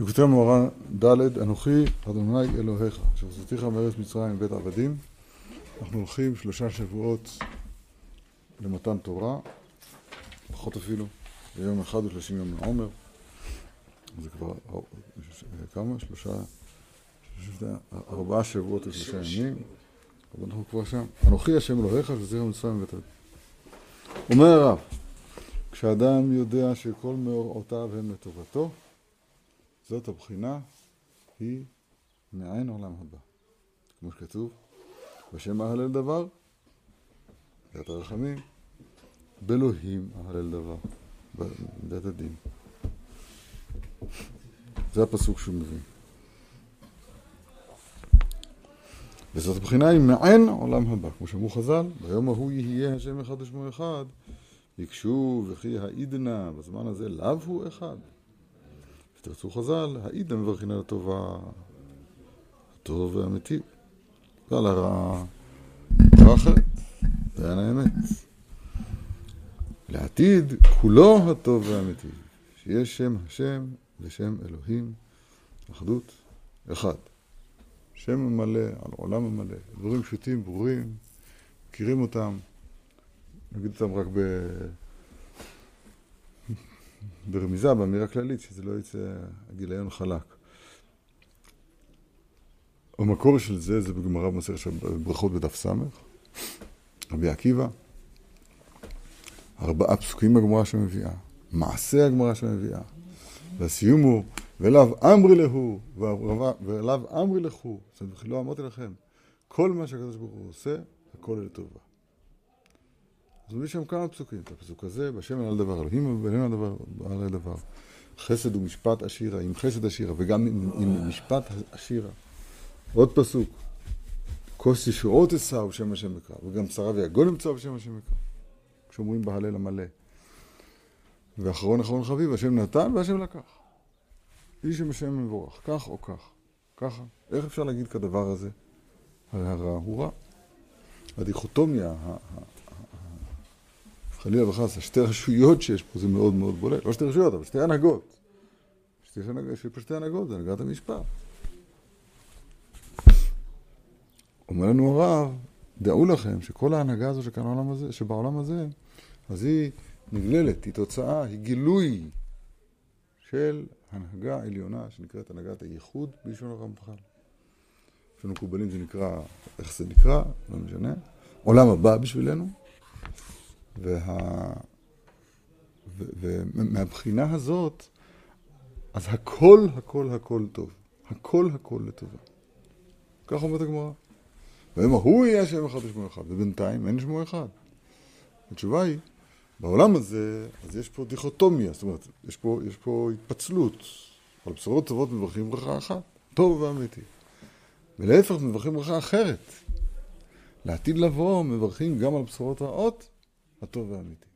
ליקוטי מאורע ד' אנוכי אדוני אלוהיך. אשר הוצאתיך מארץ מצרים בית עבדים אנחנו הולכים שלושה שבועות למתן תורה פחות אפילו ביום אחד ושלושים יום לעומר. זה כבר כמה? שלושה ארבעה שבועות ושלושה ימים. אבל אנחנו כבר שם. אנוכי השם אלוהיך שהוצאתיך מצרים בית עבדים אומר הרב כשאדם יודע שכל מאורעותיו הם לטובתו זאת הבחינה היא מעין עולם הבא. כמו שכתוב, בשם אהלל דבר, בית הרחמים, באלוהים אהלל דבר, בית הדין. זה הפסוק שהוא מביא. וזאת הבחינה היא מעין עולם הבא, כמו שאמרו חז"ל, ביום ההוא יהיה השם אחד ושמו אחד, יקשו וכי העידנה, בזמן הזה לאו הוא אחד. תרצו חז"ל, העיד המברכין על הטובה, הטוב והמיטיב, ועל הרע, דבר אחרת, ואין האמת. לעתיד, כולו הטוב והמיטיב, שיש שם השם ושם אלוהים, אחדות, אחד. שם מלא, על עולם מלא, דברים פשוטים, ברורים, מכירים אותם, נגיד אותם רק ב... ברמיזה, באמירה כללית, שזה לא יצא הגיליון חלק. המקור של זה, זה בגמרא במסכת ברכות בדף ס', רבי עקיבא, ארבעה פסוקים בגמרא שמביאה, מעשה הגמרא שמביאה, והסיום הוא, ואליו אמרי להו, ואליו אמרי לכו, זאת אומרת, לא אמרתי לכם, כל מה שהקדוש ברוך הוא עושה, הכל לטובה. אז מביא שם כמה פסוקים, את הפסוק הזה, בשם על דבר, אלוהים על דבר, על דבר. חסד ומשפט עשירה, עם חסד עשירה, וגם עם, עם משפט עשירה. עוד פסוק, כוס ישועות אשא בשם השם יקרא, וגם שרה ויגון ימצא בשם השם יקרא. כשאומרים בהלל המלא. ואחרון אחרון חביב, השם נתן והשם לקח. איש עם השם מבורך, כך או כך, ככה. איך אפשר להגיד כדבר הזה? הרי הרע הוא רע. הדיכוטומיה, חלילה וחס, השתי רשויות שיש פה זה מאוד מאוד בולט. לא שתי רשויות, אבל שתי הנהגות. יש פה שתי הנהגות, זה הנהגת המשפט. אומר לנו הרב, דעו לכם שכל ההנהגה הזו שכאן העולם הזה, שבעולם הזה, אז היא נגללת, היא תוצאה, היא גילוי של הנהגה עליונה שנקראת הנהגת הייחוד בלשון הרמח"ל. יש לנו מקובלים זה נקרא, איך זה נקרא, לא משנה, עולם הבא בשבילנו, וה... ומהבחינה הזאת, אז הכל, הכל, הכל טוב. הכל, הכל לטובה. כך אומרת הגמרא. ויאמר הוא יהיה השם אחד ושמו אחד, ובינתיים אין שמו אחד. התשובה היא, בעולם הזה, אז יש פה דיכוטומיה, זאת אומרת, יש פה, יש פה התפצלות. על בשורות טובות מברכים ברכה אחת, טוב ואמיתי. ולהפך מברכים ברכה אחרת. לעתיד לבוא מברכים גם על בשורות רעות הטוב והאמיתי.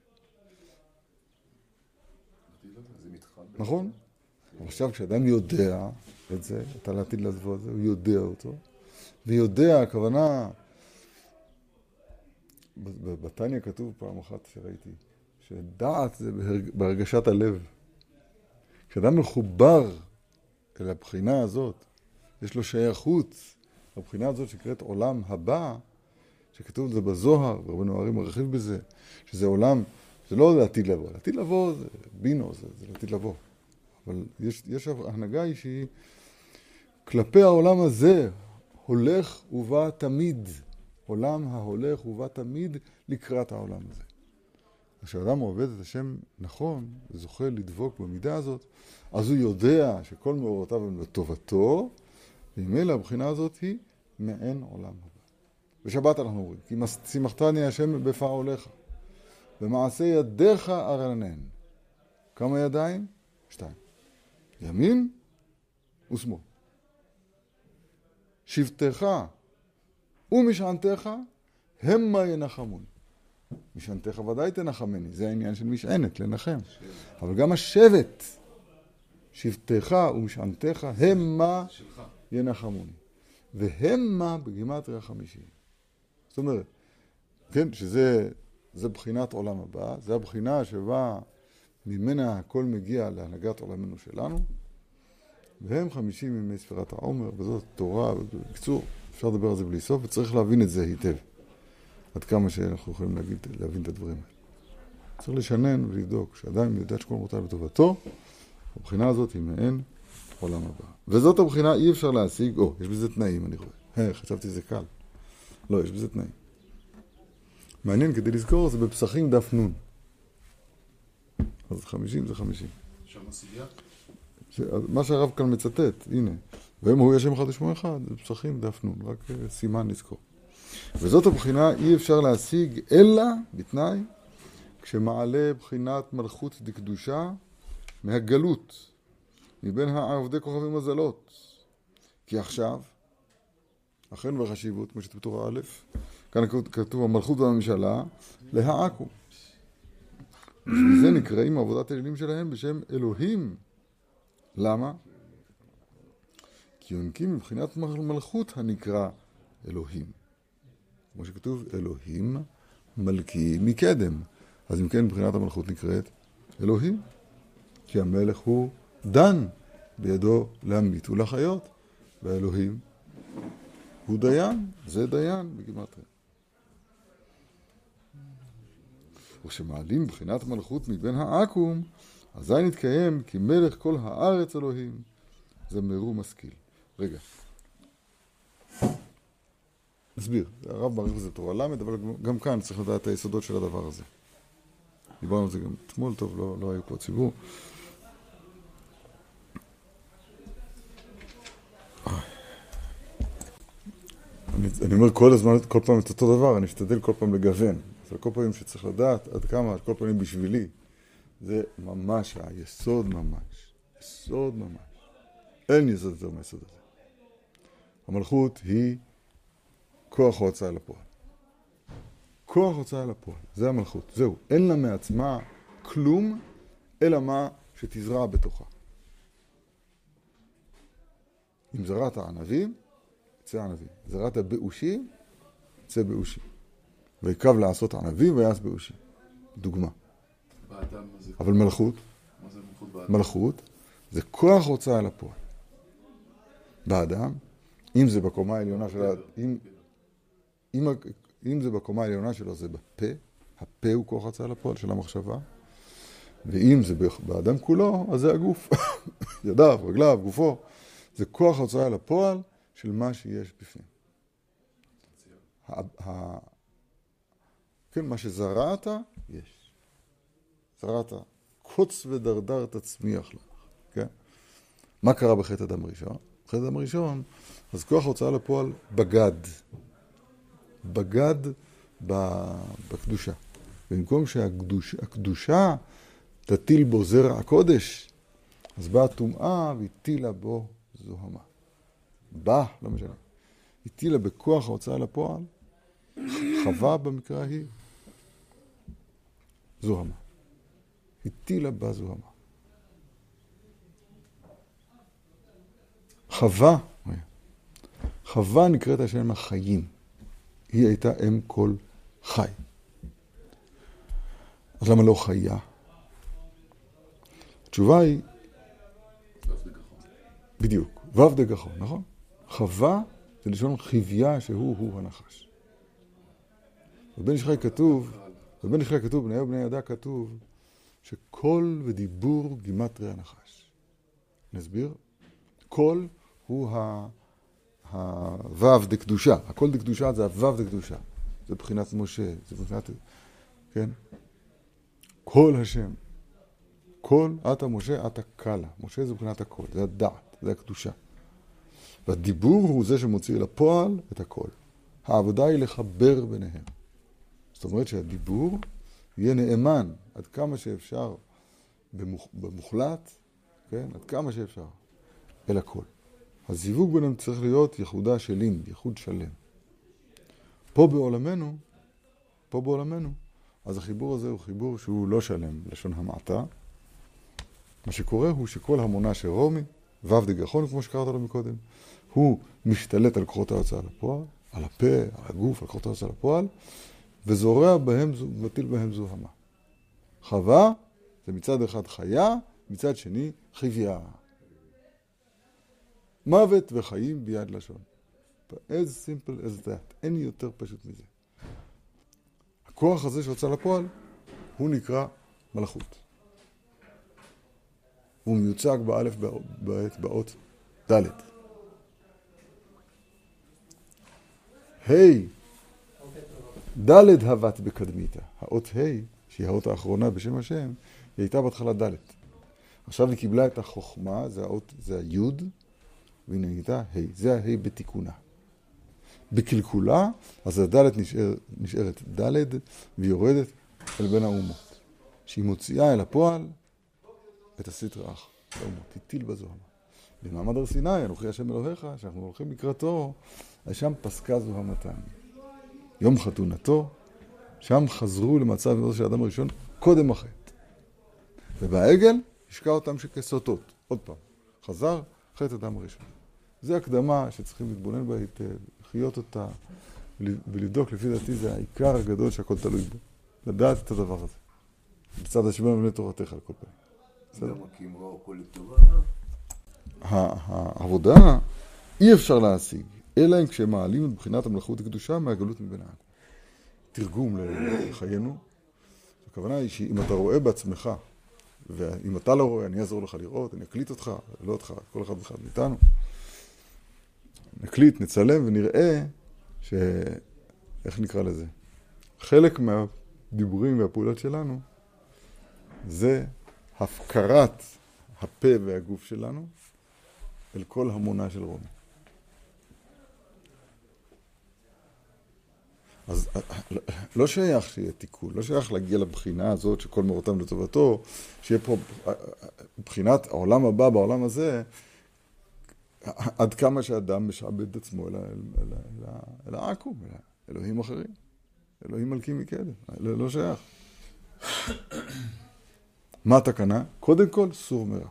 נכון? עכשיו כשאדם יודע את זה, אתה לעתיד לבוא את זה, הוא יודע אותו, ויודע, הכוונה, בתניא כתוב פעם אחת שראיתי, שדעת זה בהרגשת הלב. כשאדם מחובר אל הבחינה הזאת, יש לו שייכות, הבחינה הזאת שנקראת עולם הבא, שכתוב את זה בזוהר, ורבנו הרי מרחיב בזה, שזה עולם, זה לא לעתיד לבוא, לעתיד לבוא זה בינו, זה, זה לעתיד לבוא. אבל יש, יש הנהגה היא שהיא כלפי העולם הזה הולך ובא תמיד. עולם ההולך ובא תמיד לקראת העולם הזה. כשאדם עובד את השם נכון, וזוכה לדבוק במידה הזאת, אז הוא יודע שכל מאורותיו הם לטובתו, וממילא הבחינה הזאת היא מעין עולם הבא. בשבת אנחנו אומרים, כי שימחתני השם בפעוליך, במעשה ידיך ארנן. כמה ידיים? שתיים. ימין ושמאל. שבטך ומשענתך המה ינחמון. משענתך ודאי תנחמני, זה העניין של משענת, לנחם. אבל גם השבט, שבטך ומשענתך המה ינחמוני. והמה בגימטריה חמישי. זאת אומרת, כן, שזה זה בחינת עולם הבא, זה הבחינה שבה ממנה הכל מגיע להנהגת עולמנו שלנו, והם חמישים ימי ספירת העומר, וזאת תורה, בקיצור, אפשר לדבר על זה בלי סוף, וצריך להבין את זה היטב. עד כמה שאנחנו יכולים להגיד, להבין את הדברים האלה. צריך לשנן ולבדוק שאדם יודע שכל מוטל לטובתו, הבחינה הזאת היא מעין עולם הבא. וזאת הבחינה אי אפשר להשיג, או, יש בזה תנאים, אני רואה. חשבתי שזה קל. לא, יש בזה תנאים. מעניין, כדי לזכור, זה בפסחים דף נ'. אז חמישים זה חמישים. שם הסוגיה? מה שהרב כאן מצטט, הנה. והם הוא השם אחד ושמו אחד, זה פסחים דף נ', רק אה, סימן לזכור. וזאת הבחינה אי אפשר להשיג אלא בתנאי כשמעלה בחינת מלכות דקדושה מהגלות, מבין העובדי כוכבים מזלות. כי עכשיו, אכן בחשיבות, כמו שכתוב א', כאן כתוב המלכות והממשלה, להעקו. בשביל זה נקראים עבודת האלילים שלהם בשם אלוהים. למה? כי יונקים מבחינת מלכות הנקרא אלוהים. כמו שכתוב, אלוהים מלכי מקדם. אז אם כן, מבחינת המלכות נקראת אלוהים. כי המלך הוא דן, בידו להמית ולחיות, והאלוהים הוא דיין, זה דיין בגימטריה. וכשמעלים מבחינת מלכות מבין העכו"ם, אזי נתקיים כי מלך כל הארץ אלוהים. זה מרום משכיל. רגע. נסביר, הרב מעריך בזה תורה ל', אבל גם כאן צריך לדעת את היסודות של הדבר הזה. דיברנו על זה גם אתמול, טוב, לא, לא היו פה ציבור. אני, אומר כל הזמן, כל פעם את אותו דבר, אני אשתדל כל פעם לגוון. אז כל פעמים שצריך לדעת עד כמה, על כל פעמים בשבילי, זה ממש היסוד ממש. יסוד ממש. אין יסוד יותר מהיסוד הזה. המלכות היא כוח ההוצאה לפועל. כוח הוצאה לפועל, זה המלכות, זהו. אין לה מעצמה כלום, אלא מה שתזרע בתוכה. אם זרעת ענבים, יצא ענבים. זרעת באושים, יצא באושים. ויקב לעשות ענבים ויעש באושים. דוגמה. אבל מלכות, מלכות, זה כוח הוצאה לפועל. באדם, אם זה בקומה העליונה של ה... אם, אם, אם זה בקומה העליונה שלו זה בפה, הפה הוא כוח הוצאה לפועל של המחשבה, ואם זה באדם כולו, אז זה הגוף. ידיו, רגליו, גופו. זה כוח הוצאה לפועל של מה שיש בפנים. כן, מה שזרעת, יש. זרעת, קוץ ודרדר תצמיח לך, כן? מה קרה בחטא אדם הראשון? בחטא אדם הראשון, אז כוח ההוצאה לפועל בגד. בגד בקדושה. במקום שהקדושה תטיל בו זרע הקודש, אז באה טומאה והטילה בו זוהמה. בא, לא משנה. הטילה בכוח ההוצאה לפועל, חווה במקרה ההיא, זוהמה. הטילה בה זוהמה. חווה, חווה נקראת השם החיים. היא הייתה אם כל חי. אז למה לא חיה? התשובה היא... בדיוק, ו' דגחון, נכון? חווה זה לשון חיוויה שהוא הוא הנחש. בבן איש חי כתוב, בבן איש חי כתוב, בניהו בן יהוידע כתוב, שקול ודיבור גימטריה נחש. נסביר? קול הוא הוו דקדושה, הקול דקדושה זה הוו דקדושה. זה בחינת משה, זה בחינת, כן? קול השם. קול, אתה משה, אתה קלה. משה זה בחינת הקול, זה הדעת, זה הקדושה. והדיבור הוא זה שמוציא לפועל את הכל. העבודה היא לחבר ביניהם. זאת אומרת שהדיבור יהיה נאמן עד כמה שאפשר במוח, במוחלט, כן? עד כמה שאפשר, אל הכל. הזיווג ביניהם צריך להיות יחודה של לינד, יחוד שלם. פה בעולמנו, פה בעולמנו, אז החיבור הזה הוא חיבור שהוא לא שלם, לשון המעטה. מה שקורה הוא שכל המונה של רומי, ו' דגחון, כמו שקראת לו מקודם, הוא משתלט על כוחות ההוצאה לפועל, על הפה, על הגוף, על כוחות ההוצאה לפועל, וזורע בהם, מטיל בהם זוהמה. חווה זה מצד אחד חיה, מצד שני חיוויה. מוות וחיים ביד לשון. as simple as that. אין יותר פשוט מזה. הכוח הזה שהוצא לפועל, הוא נקרא מלאכות. הוא מיוצג באלף בעת באות ד'. ה' ד' הבת בקדמיתה. האות ה', שהיא האות האחרונה בשם השם, היא הייתה בהתחלה ד'. עכשיו היא קיבלה את החוכמה, זה האות, זה היוד, והנה נהייתה ה', זה ה' בתיקונה. בקלקולה, אז הדלת נשאר, נשארת דלת והיא יורדת אל בין האומות. שהיא מוציאה אל הפועל את הסטרא אחר, האומות, הטיל בזוהמה. במעמד הר סיני, אנוכי השם אלוהיך, שאנחנו הולכים לקראתו, אז שם פסקה זוהמתם. יום חתונתו, שם חזרו למצב של האדם הראשון קודם החטא. ובעגל השקע אותם שכסוטות. עוד פעם, חזר חטא אדם הראשון. זו הקדמה שצריכים להתבונן בה היטב, לחיות אותה ולבדוק, לפי דעתי זה העיקר הגדול שהכל תלוי בו. לדעת את הדבר הזה. בצד השם ובני תורתך על כל פעם. העבודה אי אפשר להשיג, אלא אם כשמעלים את בחינת המלכות הקדושה מהגלות מבין העם. תרגום לחיינו, הכוונה היא שאם אתה רואה בעצמך, ואם אתה לא רואה, אני אעזור לך לראות, אני אקליט אותך, לא אותך, כל אחד ואחד מאיתנו. נקליט, נצלם ונראה ש... איך נקרא לזה? חלק מהדיבורים והפעולות שלנו זה הפקרת הפה והגוף שלנו אל כל המונה של רומי. אז לא שייך שיהיה תיקון, לא שייך להגיע לבחינה הזאת שכל מורותם לטובתו, שיהיה פה מבחינת העולם הבא בעולם הזה, עד כמה שאדם משעבד את עצמו אל, אל, אל, אל העכו"ם, אל אלוהים אחרים, אלוהים מלכים מקדם, לא, לא שייך. מה התקנה? קודם כל, סור מרע.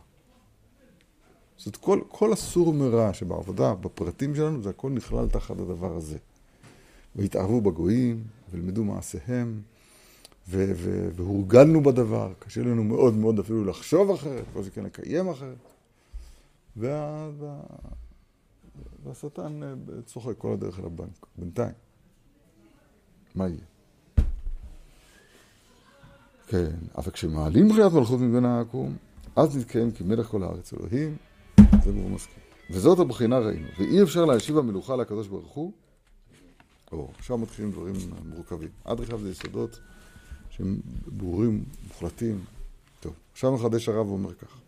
זאת כל, כל הסור מרע שבעבודה, בפרטים שלנו, זה הכל נכלל תחת הדבר הזה. והתערבו בגויים, ולמדו מעשיהם, ו- ו- והורגלנו בדבר, קשה לנו מאוד מאוד אפילו לחשוב אחרת, כל שכן לקיים אחרת. וה... וה... והשטן אה, צוחק כל הדרך אל הבנק, בינתיים. מה יהיה? כן, אבל כשמעלים בחיית מלכות מבין העקום, אז נתקיים כי מלך כל הארץ אלוהים, זה מאוד מסכים. וזאת הבחינה ראינו, ואי אפשר להשיב המלוכה לקדוש ברוך הוא, או, עכשיו מתחילים דברים מורכבים. עד עכשיו זה יסודות שהם ברורים, מוחלטים. טוב, עכשיו מחדש הרב ואומר כך.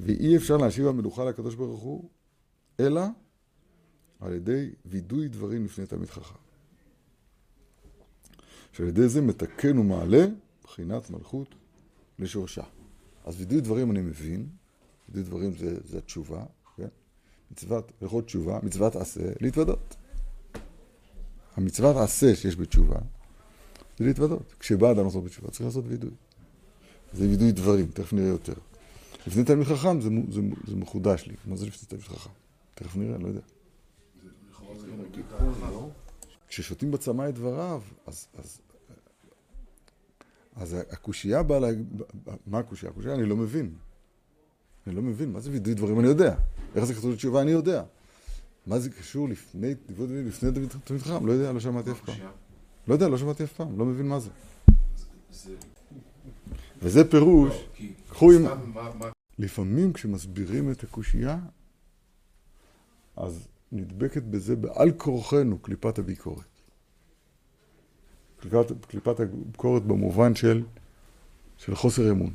ואי אפשר להשיב המלוכה לקדוש ברוך הוא, אלא על ידי וידוי דברים לפני תלמיד חכם. שעל ידי זה מתקן ומעלה בחינת מלכות לשורשה. אז וידוי דברים אני מבין, וידוי דברים זה, זה התשובה, כן? מצוות, הלכות תשובה, מצוות עשה, להתוודות. המצוות עשה שיש בתשובה, זה להתוודות. כשבא אדם לעשות בתשובה, צריך לעשות וידוי. זה וידוי דברים, תכף נראה יותר. לפני תלמיד חכם זה, זה, זה מחודש לי. מה זה לפני תלמיד חכם? תכף נראה, אני לא יודע. כששותים בצמא את דבריו, אז, אז, אז הקושייה באה להגיד, מה הקושייה? הקושייה אני לא מבין. אני לא מבין, מה זה וידוי דברים אני יודע. איך זה כתוב בתשובה אני יודע. מה זה קשור לפני לפני תלמיד חכם? לא יודע, לא שמעתי אף פעם. לא יודע, לא שמעתי אף פעם, לא מבין מה זה. וזה פירוש, לא, קחו עם... לפעמים כשמסבירים את הקושייה, אז נדבקת בזה בעל כורחנו קליפת הביקורת. קליפת, קליפת הביקורת במובן של, של חוסר אמון.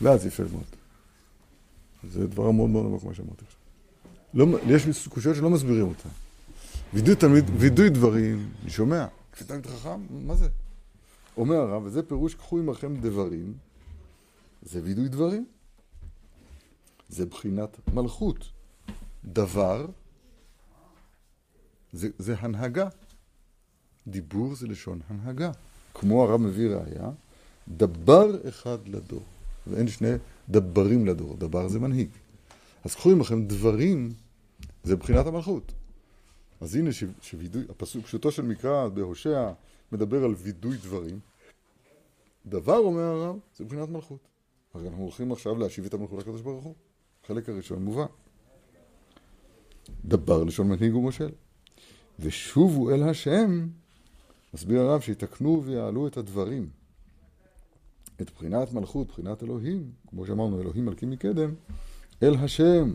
ואז יפה מאוד. זה דבר מאוד מאוד עמוק מה שאמרתי עכשיו. לא, יש קושיות שלא מסבירים אותן. וידוי תלמיד, וידוי דברים, אני שומע, כשתלמיד חכם, מה זה? אומר הרב, וזה פירוש קחו עמכם דברים, זה וידוי דברים. זה בחינת מלכות. דבר זה, זה הנהגה. דיבור זה לשון הנהגה. כמו הרב מביא ראיה, דבר אחד לדור. ואין שני דברים לדור, דבר זה מנהיג. אז קחו עמכם דברים, זה בחינת המלכות. אז הנה שווידוי, הפסוק, פשוטו של מקרא בהושע מדבר על וידוי דברים. דבר, אומר הרב, זה בחינת מלכות. אז אנחנו הולכים עכשיו להשיב את המלכות לקדוש ברוך הוא. החלק הראשון מובן. דבר לשון מנהיג ומושל. ושובו אל השם, מסביר הרב שיתקנו ויעלו את הדברים. את בחינת מלכות, בחינת אלוהים, כמו שאמרנו, אלוהים מלכים מקדם, אל השם.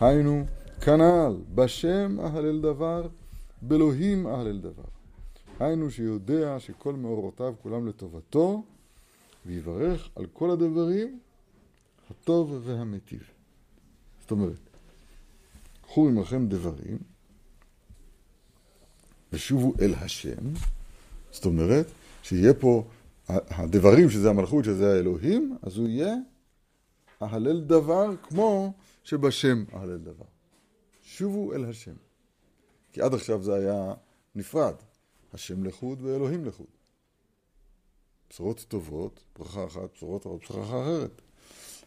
היינו, כנ"ל, בשם אהלל דבר, באלוהים אהלל דבר. היינו שיודע שכל מאורותיו כולם לטובתו, ויברך על כל הדברים הטוב והמיטיב. זאת אומרת, קחו עמכם דברים, ושובו אל השם, זאת אומרת, שיהיה פה הדברים, שזה המלכות, שזה האלוהים, אז הוא יהיה אהלל דבר כמו שבשם אהלל דבר. שובו אל השם. כי עד עכשיו זה היה נפרד, השם לחוד ואלוהים לחוד. בשורות טובות, ברכה אחת, בשורות רעות, ברכה אחרת.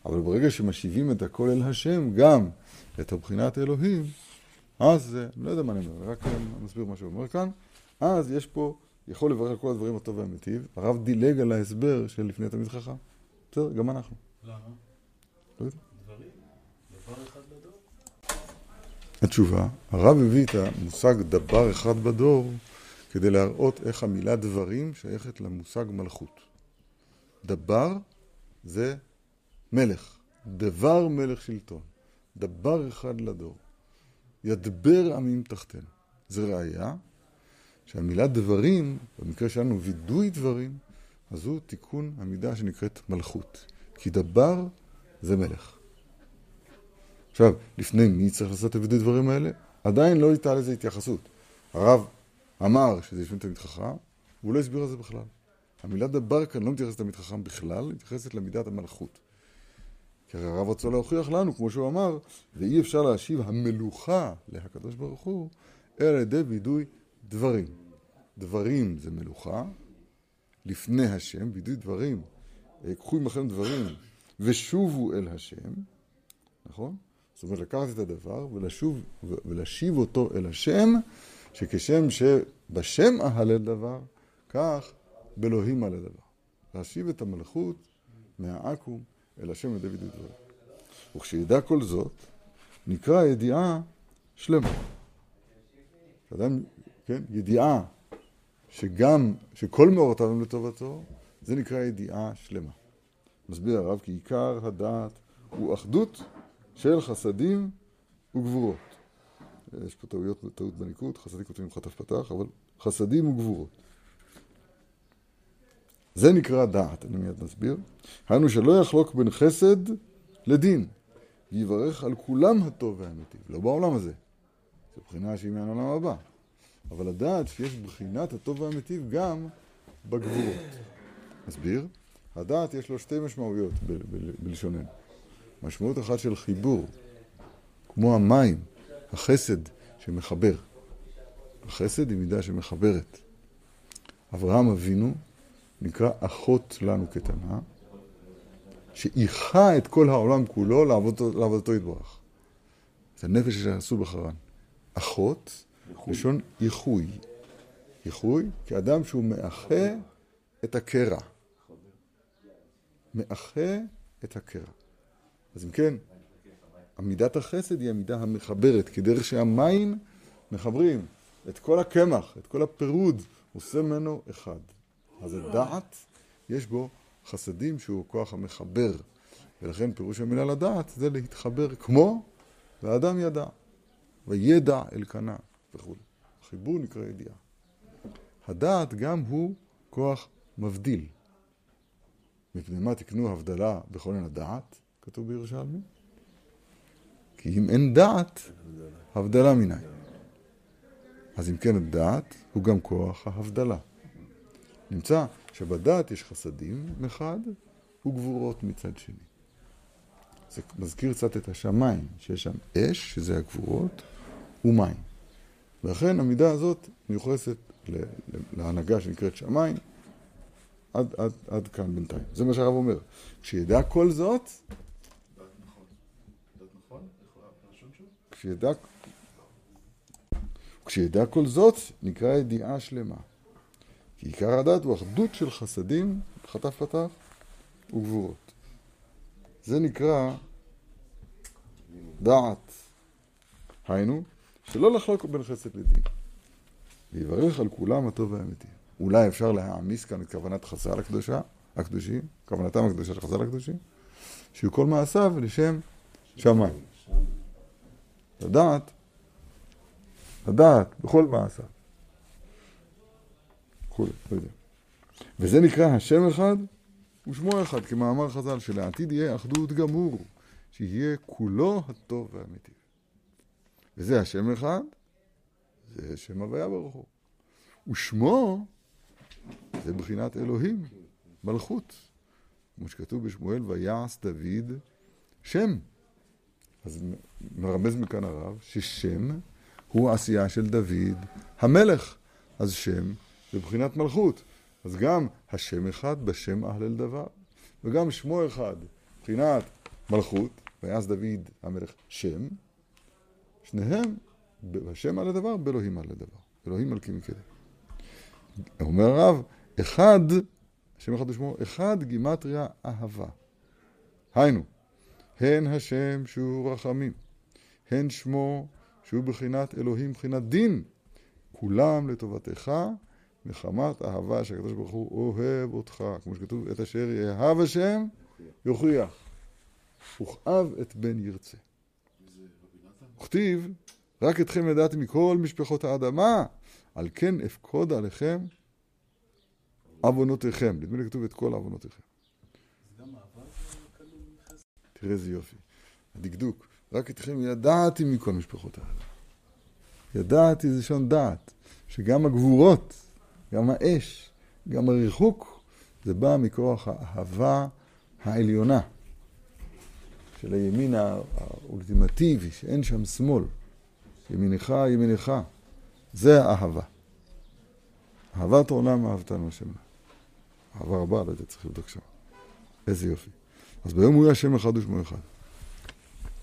אבל ברגע שמשיבים את הכל אל השם, גם את הבחינת אלוהים, אז, אני לא יודע מה אני אומר, רק אני מסביר מה שהוא אומר כאן, אז יש פה, יכול לברך על כל הדברים הטוב והמיטיב, הרב דילג על ההסבר של לפני תלמיד חכם. בסדר, גם אנחנו. למה? לא יודע. דברים? דבר אחד בדור? התשובה, הרב הביא את המושג דבר אחד בדור כדי להראות איך המילה דברים שייכת למושג מלכות. דבר זה מלך, דבר מלך שלטון, דבר אחד לדור. ידבר עמים תחתינו. זה ראייה שהמילה דברים, במקרה שלנו וידוי דברים, אז הוא תיקון המידה שנקראת מלכות. כי דבר זה מלך. עכשיו, לפני מי צריך לעשות את הווידוי דברים האלה? עדיין לא הייתה לזה התייחסות. הרב אמר שזה לפני תלמיד חכם, והוא לא הסביר על זה בכלל. המילה דבר כאן לא מתייחסת לתלמיד חכם בכלל, היא מתייחסת למידת המלכות. כי הרי הרב רצה להוכיח לנו, כמו שהוא אמר, ואי אפשר להשיב המלוכה להקדוש ברוך הוא, אלא על ידי וידוי דברים. דברים זה מלוכה, לפני השם, וידוי דברים, אה, קחו עמכם דברים ושובו אל השם, נכון? זאת אומרת, לקחת את הדבר ולשוב, ולהשיב אותו אל השם, שכשם שבשם אהלל דבר, כך באלוהים אהלל דבר. להשיב את המלכות מהעכו"ם אל השם ידי וידוי דברים. וכשידע כל זאת, נקרא ידיעה שלמה. אדם, כן, ידיעה שגם, שכל מאורותיו הם לטובתו, זה נקרא ידיעה שלמה. מסביר הרב כי עיקר הדעת הוא אחדות של חסדים וגבורות. יש פה טעויות, טעות בניקוד, חסדים כותבים חטף פתח, אבל חסדים וגבורות. זה נקרא דעת, אני מיד מסביר. היינו שלא יחלוק בין חסד לדין, ויברך על כולם הטוב והאמיתי, לא בעולם הזה. זו בחינה שהיא מהעולם הבא. אבל לדעת שיש בחינת הטוב והמיטיב גם בגבורות. מסביר? הדעת יש לו שתי משמעויות בלשוננו. משמעות אחת של חיבור, כמו המים, החסד שמחבר. החסד היא מידה שמחברת. אברהם אבינו נקרא אחות לנו קטנה, שאיכה את כל העולם כולו לעבודתו, יתברך. זה הנפש שעשו בחרן. אחות, לשון איחוי. איחוי כאדם שהוא מאחה את הקרע. מאחה את הקרע. אז אם כן, עמידת החסד היא המידה המחברת, כדרך שהמים מחברים את כל הקמח, את כל הפירוד, עושה ממנו אחד. אז הדעת, יש בו חסדים שהוא כוח המחבר. ולכן פירוש המילה לדעת זה להתחבר כמו והאדם ידע, וידע אלקנה וכו'. החיבור נקרא ידיעה. הדעת גם הוא כוח מבדיל. מפני מה תקנו הבדלה בכל עין הדעת, כתוב בירושלמי? כי אם אין דעת, הבדלה מניין. אז אם כן הדעת הוא גם כוח ההבדלה. נמצא שבדעת יש חסדים מחד וגבורות מצד שני. זה מזכיר קצת את השמיים, שיש שם אש, שזה הגבורות, ומים. ולכן המידה הזאת מיוחסת להנהגה שנקראת שמיים, עד, עד, עד כאן בינתיים. זה מה שהרב אומר. כשידע כל זאת, כשידע, כשידע כל זאת, נקרא ידיעה שלמה. כי עיקר הדת הוא אחדות של חסדים, חטף פתח, וגבורות. זה נקרא דעת היינו, שלא לחלוק בין חסד לדין. ויברך על כולם הטוב והאמיתי. אולי אפשר להעמיס כאן את כוונת חסל הקדושה, הקדושים, כוונתם הקדושה של חסל הקדושים, שיהיו כל מעשיו לשם שמיים. לדעת, לדעת בכל מעשיו. לא. וזה נקרא השם אחד ושמו אחד, כמאמר חז"ל, שלעתיד יהיה אחדות גמור, שיהיה כולו הטוב והאמיתי. וזה השם אחד, זה שם הוויה ברוך הוא. ושמו זה בחינת אלוהים, מלכות. כמו שכתוב בשמואל, ויעש דוד שם. אז מרמז מכאן הרב ששם הוא עשייה של דוד המלך. אז שם זה בחינת מלכות. אז גם השם אחד בשם אהלל דבר, וגם שמו אחד, בחינת מלכות, ויעש דוד המלך שם, שניהם בשם על הדבר, באלוהים על הדבר. אלוהים מלכים מקדם. אומר הרב, אחד, השם אחד ושמו, אחד גימטריה אהבה. היינו, הן השם שהוא רחמים, הן שמו שהוא בחינת אלוהים, בחינת דין, כולם לטובתך, מחמת אהבה שהקדוש ברוך הוא אוהב אותך, כמו שכתוב, את אשר יאהב השם, יוכיח. וכאב את בן ירצה. וכתיב, רק אתכם ידעתי מכל משפחות האדמה, על כן אפקוד עליכם עוונותיכם. נדמה לי כתוב את כל עוונותיכם. תראה איזה יופי. הדקדוק. רק אתכם ידעתי מכל משפחות האדמה. ידעתי זה לשון דעת, שגם הגבורות, גם האש, גם הריחוק, זה בא מכוח האהבה העליונה של הימין האולטימטיבי, שאין שם שמאל. ימינך, ימינך. זה האהבה. אהבת העולם אהבתנו השם. אהבה רבה, לא יודע, צריך לבדוק שם. איזה יופי. אז ביום הוא יהיה השם אחד ושמו אחד.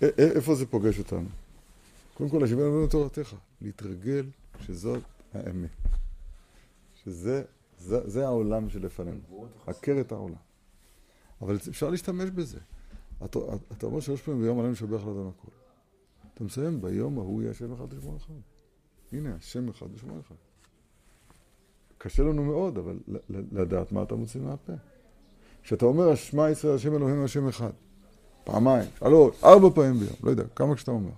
איפה זה פוגש אותנו? קודם כל, השוויון לנו תורתך. להתרגל שזאת האמת. שזה זה, זה העולם שלפנינו. הכר את העולם. אבל אפשר להשתמש בזה. אתה, אתה אומר שלוש פעמים ביום עלינו לשבח לאדם הכל. אתה מסיים, ביום ההוא יהיה השם אחד ושמו אחד. הנה, השם אחד ושמו אחד. קשה לנו מאוד, אבל לדעת מה אתה מוציא מהפה. כשאתה אומר, שמע ישראל, השם אלוהינו, השם אחד. פעמיים, שלוש, ארבע פעמים ביום, לא יודע, כמה כשאתה אומר.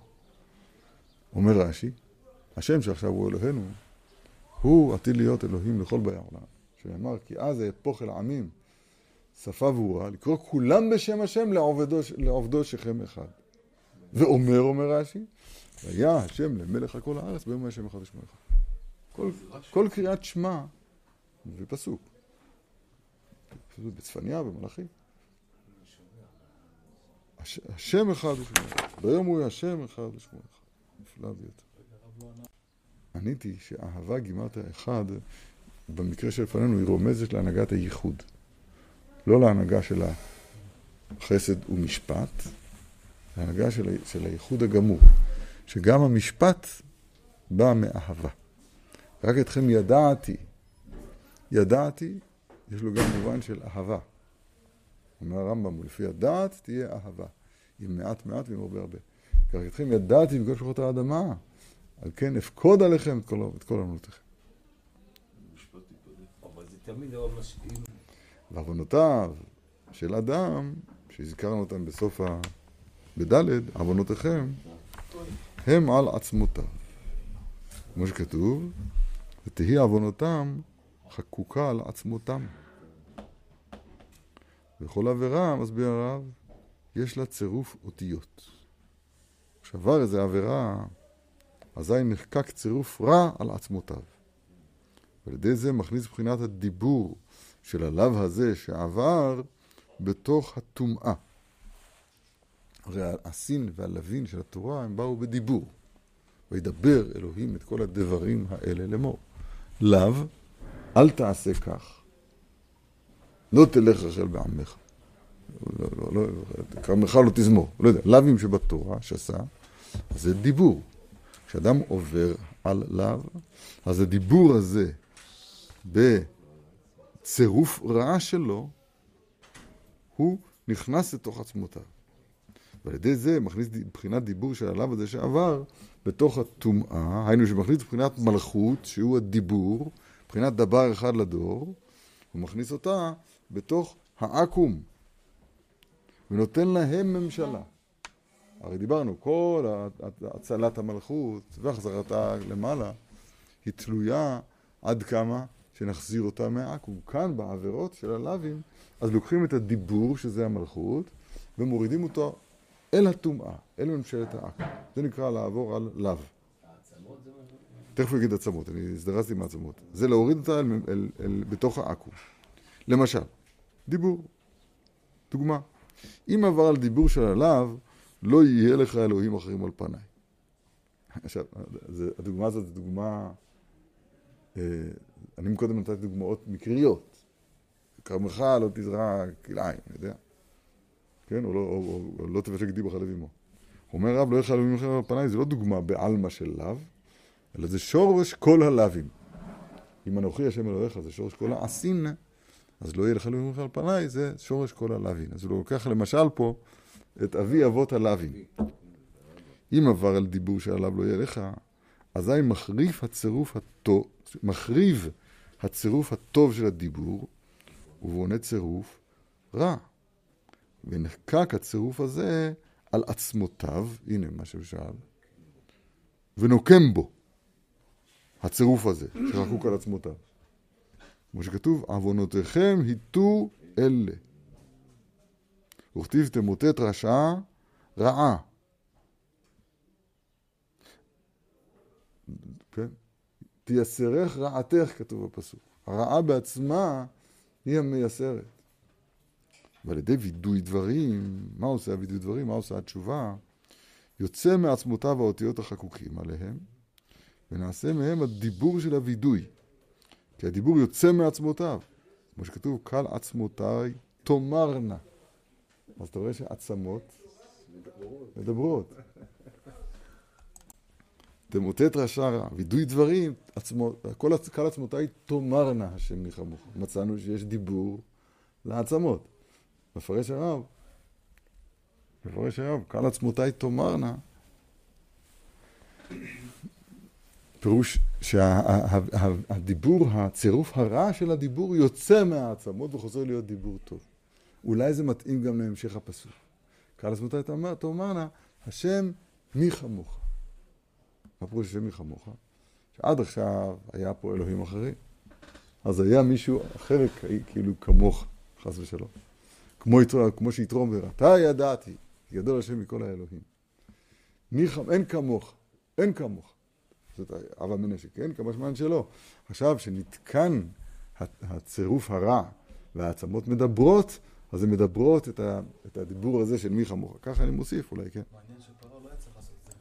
אומר רש"י, השם שעכשיו הוא אלוהינו, הוא עתיד להיות אלוהים לכל באי העולם. שנאמר, כי אז אהפוך אל העמים שפה ברורה, לקרוא כולם בשם השם לעובדו, לעובדו שכם אחד. ואומר, אומר רש"י, והיה השם למלך על כל הארץ ביום השם אחד ושמו אחד. כל, כל קריאת שמע זה פסוק. בצפניה, במלאכי. השם אחד ושמו אחד. ביום הוא השם אחד ושמו אחד. נפלא ביותר. עניתי שאהבה גימטה אחד, במקרה שלפנינו, היא רומזת להנהגת הייחוד. לא להנהגה של החסד ומשפט, להנהגה של, של הייחוד הגמור, שגם המשפט בא מאהבה. רק אתכם ידעתי, ידעתי, יש לו גם מובן של אהבה. אומר הרמב"ם, ולפי הדעת תהיה אהבה, עם מעט מעט ועם הרבה הרבה. רק אתכם ידעתי מכל שכוחות האדמה, על כן אפקוד עליכם את כל, את כל אמונותיכם. אבל זה תמיד. ועוונותיו של אדם, שהזכרנו אותם בסוף ה... בדלת, עוונותיכם, הם על עצמותיו. כמו שכתוב, ותהי עוונותם חקוקה על עצמותם. וכל עבירה, מסביר הרב, יש לה צירוף אותיות. כשעבר איזה עבירה, אזי נחקק צירוף רע על עצמותיו. ועל ידי זה מכניס מבחינת הדיבור של הלאו הזה שעבר בתוך הטומאה. הרי הסין והלווין של התורה הם באו בדיבור. וידבר אלוהים את כל הדברים האלה לאמור. לאו, אל תעשה כך. לא תלך רחל בעמך. לא, לא, לא, כרמך לא תזמור. לא יודע, לאווים שבתורה, שסה, זה דיבור. כשאדם עובר על לאו, אז הדיבור הזה בצירוף רעה שלו, הוא נכנס לתוך עצמותיו. ועל ידי זה מכניס מבחינת דיבור של הלאו הזה שעבר בתוך הטומאה, היינו שמכניס מבחינת מלכות, שהוא הדיבור, מבחינת דבר אחד לדור, הוא מכניס אותה בתוך העכו"ם, ונותן להם ממשלה. הרי דיברנו, כל הצלת המלכות והחזרתה למעלה היא תלויה עד כמה שנחזיר אותה מהעכו"ם. כאן בעבירות של הלאווים, אז לוקחים את הדיבור, שזה המלכות, ומורידים אותו אל הטומאה, אל ממשלת העכו"ם. זה נקרא לעבור על לאו. תכף הוא יגיד עצמות, אני הזדרזתי מעצמות. זה להוריד אותה אל, אל, אל, בתוך העכו"ם. למשל, דיבור, דוגמה. אם עבר על דיבור של הלאו, לא יהיה לך אלוהים אחרים על פניי. עכשיו, הדוגמה הזאת זו דוגמה, אני קודם נתתי דוגמאות מקריות. כרמך לא תזרע כלאיים, אני יודע. כן, או לא, או, או, לא תבשק דיבו חלב עמו. אומר רב, לא לך אלוהים אחרים על פניי, זה לא דוגמה בעלמא של לאו, אלא זה שורש כל הלאווים. אם אנוכי השם אלוהיך זה שורש כל העשין, אז לא יהיה לך אחר על פניי, זה שורש כל הלאווין. אז הוא לוקח למשל פה את אבי אבות הלאווים. אם עבר על דיבור שעליו לא יהיה לך, אזי מחריף הצירוף הטוב, מחריב הצירוף הטוב של הדיבור, ובונה צירוף רע. ונחקק הצירוף הזה על עצמותיו, הנה מה שהוא שאל, ונוקם בו, הצירוף הזה, שחקוק על עצמותיו. כמו שכתוב, עוונותיכם היטו אלה. וכתיב תמוטט רשע רעה. כן? תייסרך רעתך, כתוב בפסוק. הרעה בעצמה היא המייסרת. ועל ידי וידוי דברים, מה עושה הוידוי דברים? מה עושה התשובה? יוצא מעצמותיו האותיות החקוקים עליהם, ונעשה מהם הדיבור של הוידוי. כי הדיבור יוצא מעצמותיו. כמו שכתוב, קל עצמותיי תאמרנה. אז אתה רואה שעצמות מדברות. תמוטט רשע רע, וידוי דברים, כל קל עצמותיי תאמרנה השם ניחמוך. מצאנו שיש דיבור לעצמות. מפרש הרב, מפרש הרב, קל עצמותיי תאמרנה, פירוש שהדיבור, הצירוף הרע של הדיבור יוצא מהעצמות וחוזר להיות דיבור טוב. אולי זה מתאים גם להמשך הפסוק. קהל עצמותיי תאמרנה, השם מי כמוך. מה פירוש השם מי כמוך? שעד עכשיו היה פה אלוהים אחרים. אז היה מישהו אחר כאילו כמוך, חס ושלום. כמו, כמו שיתרום ורתה ידעתי, גדול השם מכל האלוהים. מי כמוך, אין כמוך, אין כמוך. זאת אבא מנשק, כן? כמשמען שלא. עכשיו, שנתקן הצירוף הרע והעצמות מדברות, אז הן מדברות את, ה, את הדיבור הזה של מי כמוך. ככה אני מוסיף אולי, כן? מעניין שפרעה לא יצא לעשות את זה.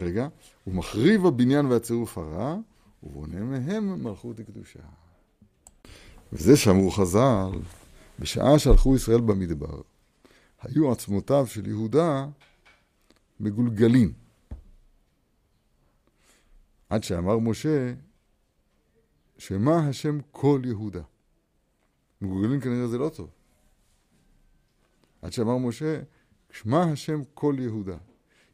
רגע, הוא מחריב הבניין והצירוף הרע, ובונה מהם מלכות וקדושה. וזה שאמרו חז"ל, בשעה שהלכו ישראל במדבר, היו עצמותיו של יהודה מגולגלים. עד שאמר משה, שמה השם כל יהודה. מגולגלים כנראה זה לא טוב. עד שאמר משה, שמע השם כל יהודה.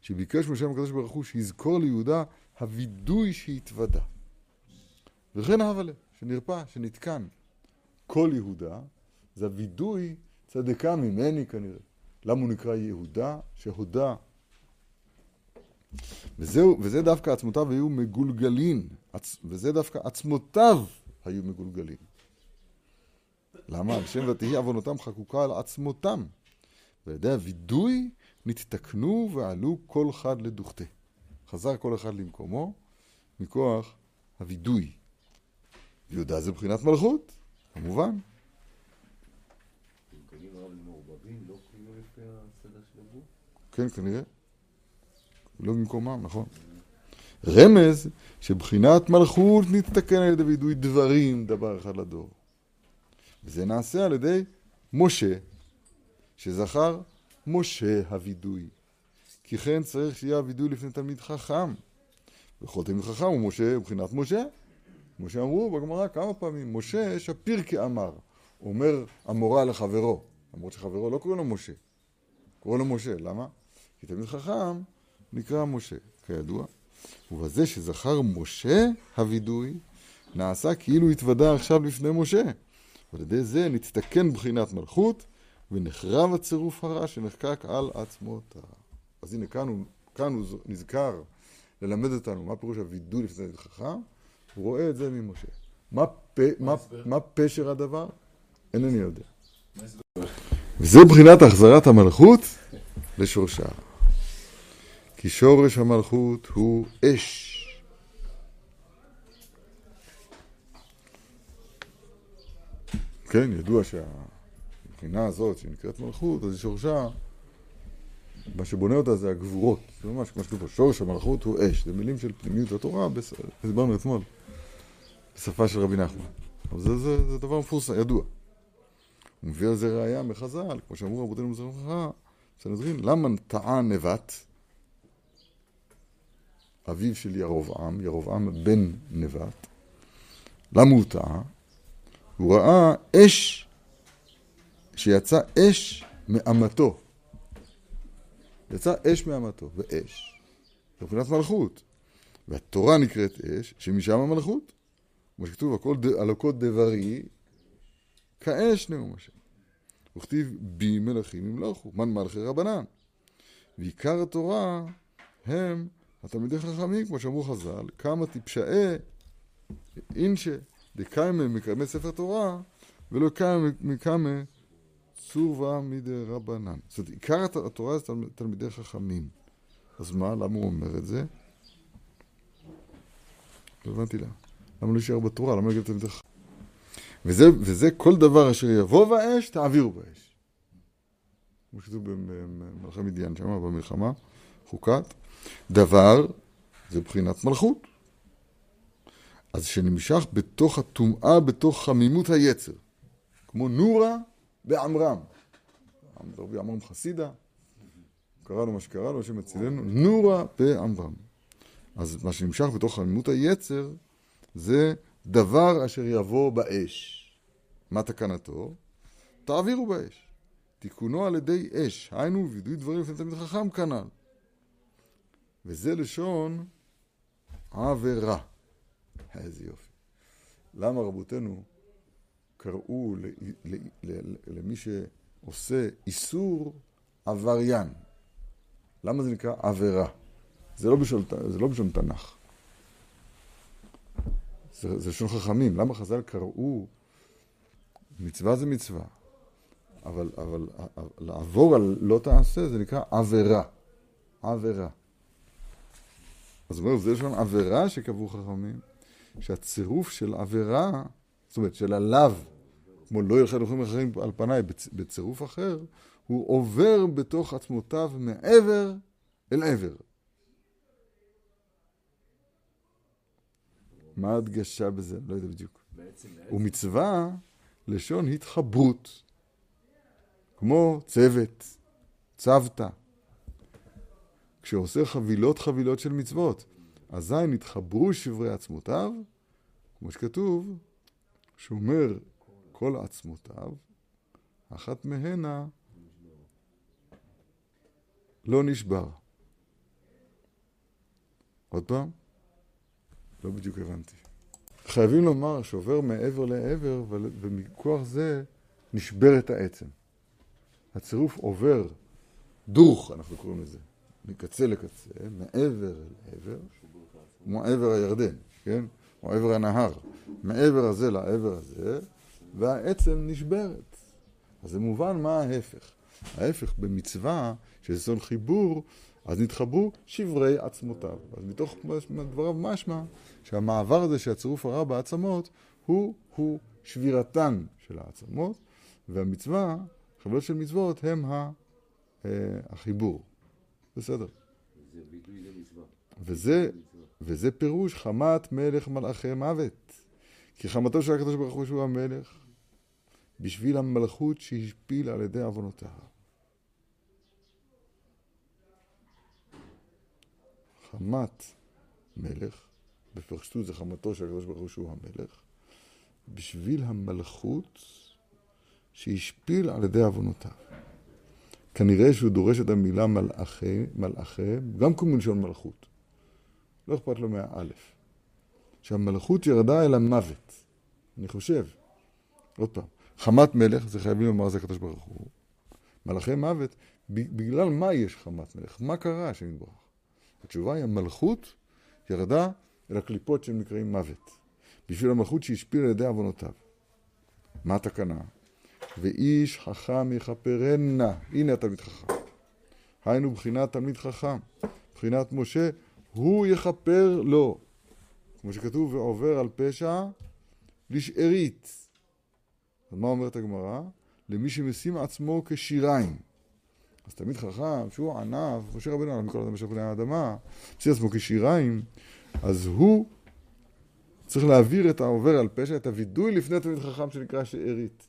שביקש משה הקדוש ברוך הוא שיזכור ליהודה הווידוי שהתוודה. וכן אהבה לב, שנרפא, שנתקן. כל יהודה זה הווידוי צדקה ממני כנראה. למה הוא נקרא יהודה? שהודה. וזהו, וזה דווקא עצמותיו היו מגולגלים, וזה דווקא עצמותיו היו מגולגלים. למה? על שם ותהי עוונותם חקוקה על עצמותם. ועל ידי הווידוי נתתקנו ועלו כל חד לדוכתה. חזר כל אחד למקומו מכוח הווידוי. יהודה זה מבחינת מלכות, כמובן. כן, כנראה. לא במקומם, נכון. רמז שבחינת מלכות נתתקן על ידי וידוי דברים, דבר אחד לדור. וזה נעשה על ידי משה, שזכר משה הווידוי. כי כן צריך שיהיה הווידוי לפני תלמיד חכם. וכל תלמיד חכם הוא משה, מבחינת משה. כמו שאמרו בגמרא כמה פעמים, משה שפיר כאמר, אומר המורה לחברו, למרות שחברו לא קוראים לו משה. קורא לו משה. למה? כי תלמיד חכם נקרא משה, כידוע. ובזה שזכר משה הווידוי, נעשה כאילו התוודה עכשיו לפני משה. ועל ידי זה נצטכן בחינת מלכות, ונחרב הצירוף הרע שנחקק על עצמותיו. אז הנה, כאן הוא, כאן הוא נזכר ללמד אותנו מה פירוש הווידוי לפני תלמיד חכם, הוא רואה את זה ממשה. מה, פ, מה, מה פשר הדבר? אינני יודע. וזה בחינת החזרת המלכות לשורשה. כי שורש המלכות הוא אש. כן, ידוע שהבחינה הזאת שנקראת מלכות, אז שורשה, מה שבונה אותה זה הגבורות. זה ממש כמו שכתוב פה, שורש המלכות הוא אש. זה מילים של פנימיות התורה, הסברנו אתמול, בשפה של רבי נחמן. אבל זה, זה, זה דבר מפורסם, ידוע. הוא מביא על זה ראייה מחז"ל, כמו שאמרו רבותינו מזרחה, סנהדרין, למה טעה נבט? אביו של ירבעם, ירבעם בן נבט. למה הוא טעה? הוא ראה אש, שיצא אש מאמתו. יצא אש מאמתו, ואש, מבחינת מלכות. והתורה נקראת אש, שמשם המלכות. כמו שכתוב, הכל הלוקות דברי, כאש נאום השם. וכתיב בי מלכים ימלכו, מן מלכי רבנן. ועיקר התורה הם התלמידי חכמים, כמו שאמרו חז"ל, כמה טיפשאי אינשה דקיימה מקיימי ספר תורה, ולא קיימה מקיימה צורבה מדי רבנן. זאת אומרת, עיקר התורה זה תלמידי חכמים. אז מה, למה הוא אומר את זה? לא הבנתי למה. למה לא יישאר בתורה? למה לא יגיד תלמידי חכמים? וזה, וזה כל דבר אשר יבוא באש, תעבירו באש. כמו שכתוב במלכי מדיין שם, במלחמה, חוקת. דבר זה בחינת מלכות. אז שנמשך בתוך הטומאה, בתוך חמימות היצר. כמו נורה בעמרם. רבי עמרם חסידה, קראנו מה שקראנו, השם יצילנו, נורה בעמרם. אז מה שנמשך בתוך חמימות היצר זה דבר אשר יבוא באש. מה תקנתו? תעבירו באש. תיקונו על ידי אש, היינו וידוי דברים לפני תלמיד חכם כנ"ל. וזה לשון עבירה. איזה יופי. למה רבותינו קראו למי שעושה איסור עבריין? למה זה נקרא עבירה? זה לא בשביל, זה לא בשביל תנ"ך. זה לשון חכמים. למה חז"ל קראו מצווה זה מצווה, אבל, אבל לעבור על לא תעשה זה נקרא עבירה. עבירה. אז הוא אומר, זה לשון עבירה שקבעו חכמים, שהצירוף של עבירה, זאת אומרת של הלאו, כמו לא ילכי אלוהים אחרים על פניי, בצירוף אחר, הוא עובר בתוך עצמותיו מעבר אל עבר. מה ההדגשה בזה? לא יודע בדיוק. ומצווה לשון התחברות, כמו צוות, צוותא. כשעושה חבילות חבילות של מצוות. אזי נתחברו שברי עצמותיו, כמו שכתוב, שאומר כל עצמותיו, אחת מהנה לא נשבר. עוד פעם? לא בדיוק הבנתי. חייבים לומר שעובר מעבר לעבר, ומכוח זה נשברת העצם. הצירוף עובר דוך, אנחנו קוראים לזה, מקצה לקצה, מעבר לעבר, כמו עבר הירדן, כן? או עבר הנהר. מעבר הזה לעבר הזה, והעצם נשברת. אז זה מובן מה ההפך. ההפך במצווה, שזה סון חיבור, אז נתחברו שברי עצמותיו. אז מתוך דבריו משמע שהמעבר הזה של הצירוף הרע בעצמות הוא, הוא שבירתן של העצמות, והמצווה, חבלות של מצוות, הם החיבור. בסדר. זה ביטוי למצווה. וזה, וזה פירוש חמת מלך מלאכי מוות. כי חמתו של הקדוש ברוך הוא שהוא המלך, בשביל המלכות שהשפיל על ידי עוונותיו. חמת מלך, בפרשטות זה חמתו של הקדוש ברוך הוא שהוא המלך, בשביל המלכות שהשפיל על ידי עוונותיו. כנראה שהוא דורש את המילה מלאכי, מלאכי, גם כמו מלשון מלכות. לא אכפת לו מהאלף. שהמלכות ירדה אל המוות. אני חושב, עוד פעם, חמת מלך, זה חייבים לומר זה הקדוש ברוך הוא. מלאכי מוות, בגלל מה יש חמת מלך? מה קרה השם יתברך? התשובה היא המלכות ירדה אל הקליפות שהם נקראים מוות. בשביל המלכות שהשפיעה על ידי עוונותיו. מה התקנה? ואיש חכם יכפרנה. הנה התלמיד חכם. היינו בחינת תלמיד חכם. בחינת משה, הוא יכפר לו. כמו שכתוב, ועובר על פשע לשארית. אז מה אומרת הגמרא? למי שמשים עצמו כשיריים. אז תלמיד חכם, שהוא ענב, משה רבנו עליו מכל אדם אשר פני האדמה, משים עצמו כשיריים, אז הוא צריך להעביר את העובר על פשע, את הווידוי לפני תלמיד חכם שנקרא שארית.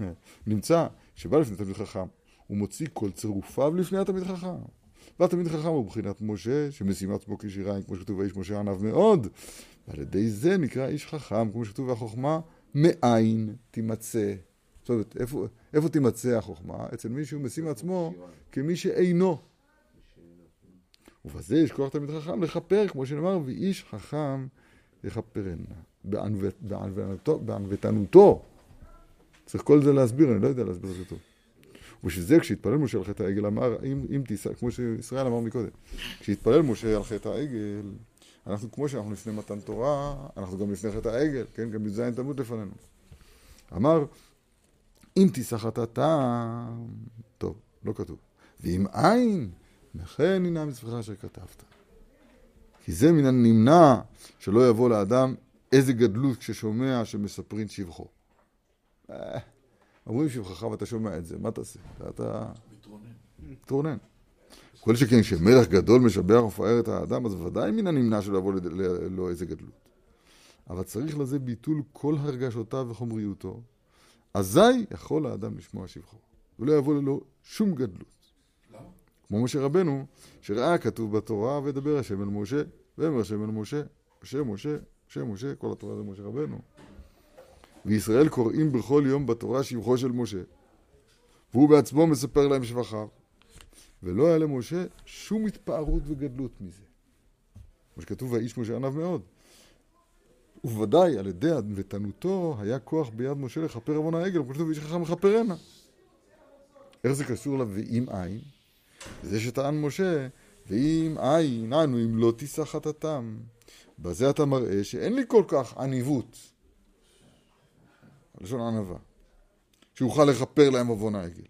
נמצא שבא לפני תלמיד חכם, הוא מוציא כל צירופיו לפני התלמיד חכם. והתלמיד חכם הוא בחינת משה, שמשים עצמו כשיריים, כמו שכתוב, האיש משה ענב מאוד. ועל ידי זה נקרא איש חכם, כמו שכתוב, והחוכמה מאין תימצא. זאת אומרת, איפה, איפה תימצא החוכמה? אצל מי שהוא משים עצמו כמי שאינו. ובזה יש כוח תלמיד חכם לכפר, כמו שנאמר, ואיש חכם יכפרנה. בענוותנותו. צריך כל זה להסביר, אני לא יודע להסביר את זה טוב. ובשביל זה כשהתפלל משה על חטא העגל אמר, אם, אם תישא, כמו שישראל אמר מקודם, כשהתפלל משה על חטא העגל, אנחנו כמו שאנחנו לפני מתן תורה, אנחנו גם לפני חטא העגל, כן? גם י"ז תלמוד לפנינו. אמר, אם תישא חטאתם, טוב, לא כתוב, ואם אין, לכן הנה המצווך אשר כתבת. כי זה מן הנמנע שלא יבוא לאדם איזה גדלות כששומע שמספרים שבחו. אה, אומרים שבחך ואתה שומע את זה, מה תעשה? אתה... מתרונן. כל שכן שמלך גדול משבח ופאר את האדם, אז ודאי מן הנמנע שלא יבוא לו איזה גדלות. אבל צריך לזה ביטול כל הרגשותיו וחומריותו, אזי יכול האדם לשמוע שבחו, ולא יבוא לו שום גדלות. כמו משה רבנו, שראה כתוב בתורה, וידבר השם אל משה, ואמר השם אל משה, משה משה, משה משה, כל התורה זה משה רבנו. וישראל קוראים בכל יום בתורה שבחו של משה. והוא בעצמו מספר להם שבחיו. ולא היה למשה שום התפארות וגדלות מזה. כמו שכתוב, והאיש משה ענב מאוד. ובוודאי על ידי ענוותנותו היה כוח ביד משה לכפר עוון העגל, כמו שכתוב, איש חכם מכפרנה. איך זה קשור ל"ואם אין"? זה שטען משה, ואם אין, אנו אם לא תישא חטאתם. בזה אתה מראה שאין לי כל כך עניבות. לשון ענווה. שיוכל לכפר להם עוון העגל.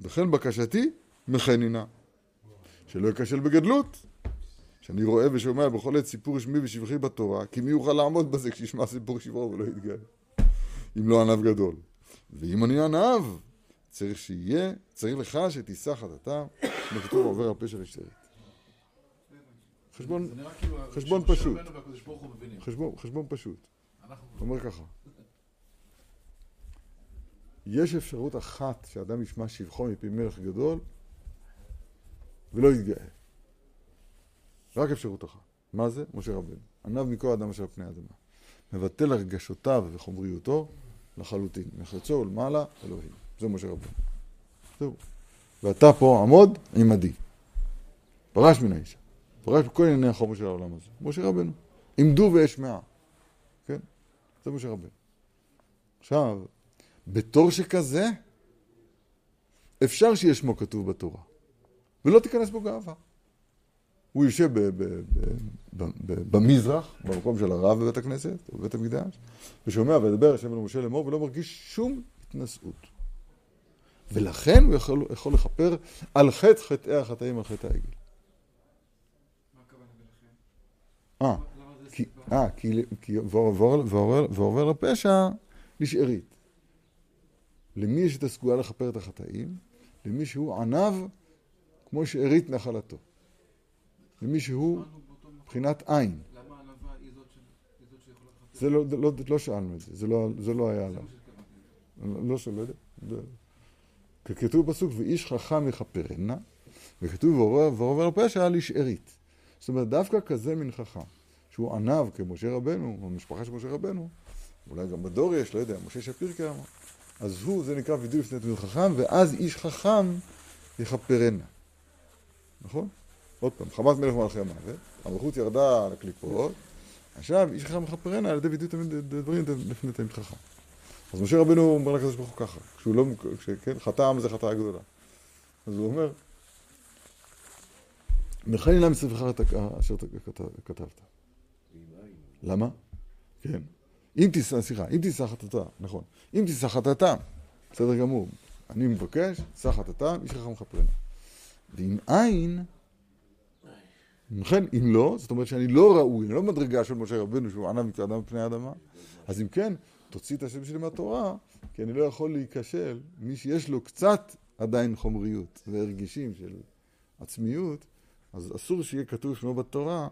וכן בקשתי, מחנינה. שלא ייכשל בגדלות. שאני רואה ושומע בכל עת סיפור שמי ושבחי בתורה, כי מי יוכל לעמוד בזה כשישמע סיפור שבחו ולא יתגאה? אם לא ענב גדול. ואם אני ענב, צריך שיהיה, צריך לך שתישא חטאתה, כמו כתוב עובר הפה של אשתרית. חשבון, כאילו חשבון פשוט. חשבון, חשבון פשוט. אומר ככה. יש אפשרות אחת שאדם ישמע שבחו מפי מלך גדול ולא יתגאה. רק אפשרות אחת. מה זה? משה רבנו. ענב מכל אדם אשר פני אדמה. מבטל הרגשותיו וחומריותו לחלוטין. מחצו ולמעלה אלוהים. זה משה רבנו. זהו. ואתה פה עמוד עמדי. פרש מן האישה. פרש בכל ענייני החומר של העולם הזה. משה רבנו. עמדו ואשמעה. כן? זה משה רבנו. עכשיו, בתור שכזה, אפשר שיהיה שמו כתוב בתורה, ולא תיכנס בו גאווה. הוא יושב במזרח, במקום של הרב בבית הכנסת, או בבית המקדש, ושומע וידבר השם אל משה לאמור, ולא מרגיש שום התנשאות. ולכן הוא יכול, יכול לכפר על חטא חטאי החטאים על חטא העגל. מה הכוונה ולכן? אה, כי ועובר לפשע לשארית. למי יש את הסגולה לכפר את החטאים? למי שהוא ענב כמו שארית נחלתו. למי שהוא מבחינת עין. זה לא, לא, לא שאלנו את זה, זה לא, זה לא היה עליו. לא שלא יודע. כתוב בפסוק, ואיש חכם יכפרנה, וכתוב, ועובר לפשע על איש זאת אומרת, דווקא כזה מן חכם, שהוא ענב כמשה רבנו, או משפחה של משה רבנו, אולי גם בדור יש, לא יודע, משה שפיר כאמר. אז הוא, זה נקרא וידוי לפני תלמיד חכם, ואז איש חכם יכפרנה. נכון? עוד פעם, חמת מלך מלכי המוות, המלכות ירדה על הקליפות, עכשיו איש חכם מכפרנה על ידי וידוי דברים לפני תמיד חכם. אז משה רבנו אומר לקדוש ברוך הוא ככה, כשהוא לא, כן, העם זה חטאה גדולה. אז הוא אומר, מכני נא מספרך אשר כתבת. למה? כן. אם תישא, סליחה, אם תישא חטאתה, נכון. אם תישא חטאתה, בסדר גמור. אני מבקש, תישא חטאתה, איש חכם מכפרנה. ואם אין, לכן, אם לא, זאת אומרת שאני לא ראוי, אני לא מדרגה של משה רבנו שהוא ענה אדם בפני האדמה, אז אם כן, תוציא את השם שלי מהתורה, כי אני לא יכול להיכשל, מי שיש לו קצת עדיין חומריות והרגישים של עצמיות, אז אסור שיהיה כתוב שמו בתורה,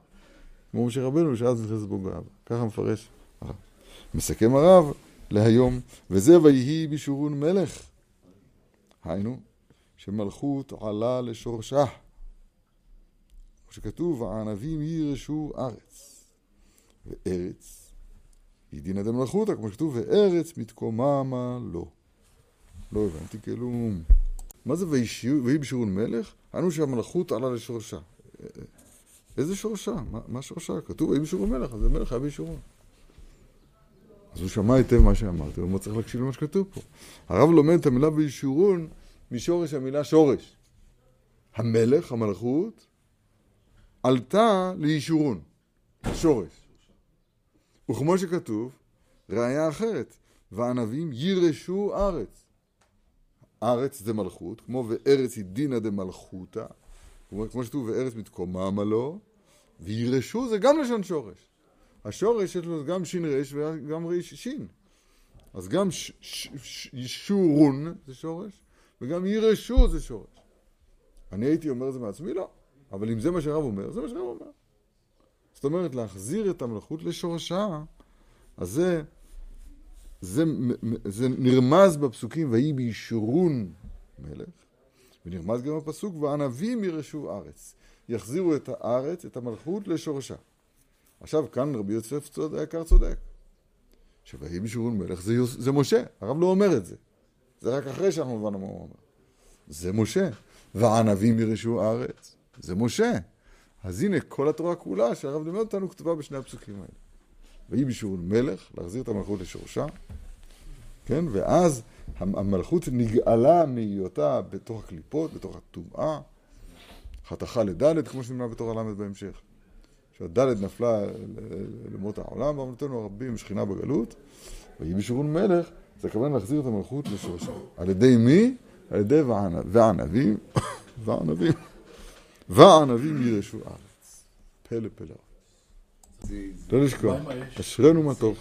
כמו משה רבנו, שאז נכנס בו גאווה. ככה מפרש הרב. מסכם הרב להיום, וזה ויהי בישורון מלך. היינו, שמלכות עלה לשורשה. שכתוב, הענבים יירשו ארץ, וארץ היא דינא דמלכותא, כמו שכתוב, וארץ מתקוממה לו. לא הבנתי, כאילו... מה זה ויהי בשירון מלך? היינו שהמלכות עלה לשורשה. איזה שורשה? מה, מה שורשה? כתוב ויהי בשירון מלך, אז זה מלך היה בישורון. אז הוא שמע היטב מה שאמרתי, הוא אומר צריך להקשיב למה שכתוב פה. הרב לומד את המילה בישורון משורש המילה שורש. המלך, המלכות, עלתה לישורון, שורש. וכמו שכתוב, ראיה אחרת, והענבים יירשו ארץ. ארץ זה מלכות, כמו וארץ היא דינא דמלכותא, כמו שכתוב וארץ מתקוממה לו, ויירשו זה גם לשון שורש. השורש יש לו גם שין רש וגם ריש שין. אז גם ישורון זה שורש, וגם יירשו זה שורש. אני הייתי אומר את זה מעצמי? לא. אבל אם זה מה שהרב אומר, זה מה שהרב אומר. זאת אומרת, להחזיר את המלכות לשורשה, אז זה, זה, זה נרמז בפסוקים, ויהי בישורון מלך, ונרמז גם בפסוק, וענבים ירשו ארץ. יחזירו את הארץ, את המלכות, לשורשה. עכשיו, כאן רבי יוסף צודק, היקר צודק. שויהי בישורון מלך זה, זה משה, הרב לא אומר את זה. זה רק אחרי שאנחנו הבנו מה הוא אומר. זה משה. וענבים ירשו ארץ. זה משה. אז הנה, כל התורה כולה שהרב לימד אותנו כתובה בשני הפסוקים האלה. ויהי בישורון מלך, להחזיר את המלכות לשורשה, כן? ואז המלכות נגאלה מהיותה בתוך הקליפות, בתוך הטומאה, חתכה לדלת, כמו שנאמר בתור הלמד בהמשך. שהדלת נפלה למות העולם, ואמרתנו הרבים שכינה בגלות, ויהי בישורון מלך, זה הכוונה להחזיר את המלכות לשורשה. על ידי מי? על ידי וענבים, וענבים. והענבים ירשו ארץ. פלא פלא. לא לשכוח, אשרנו מה טוב.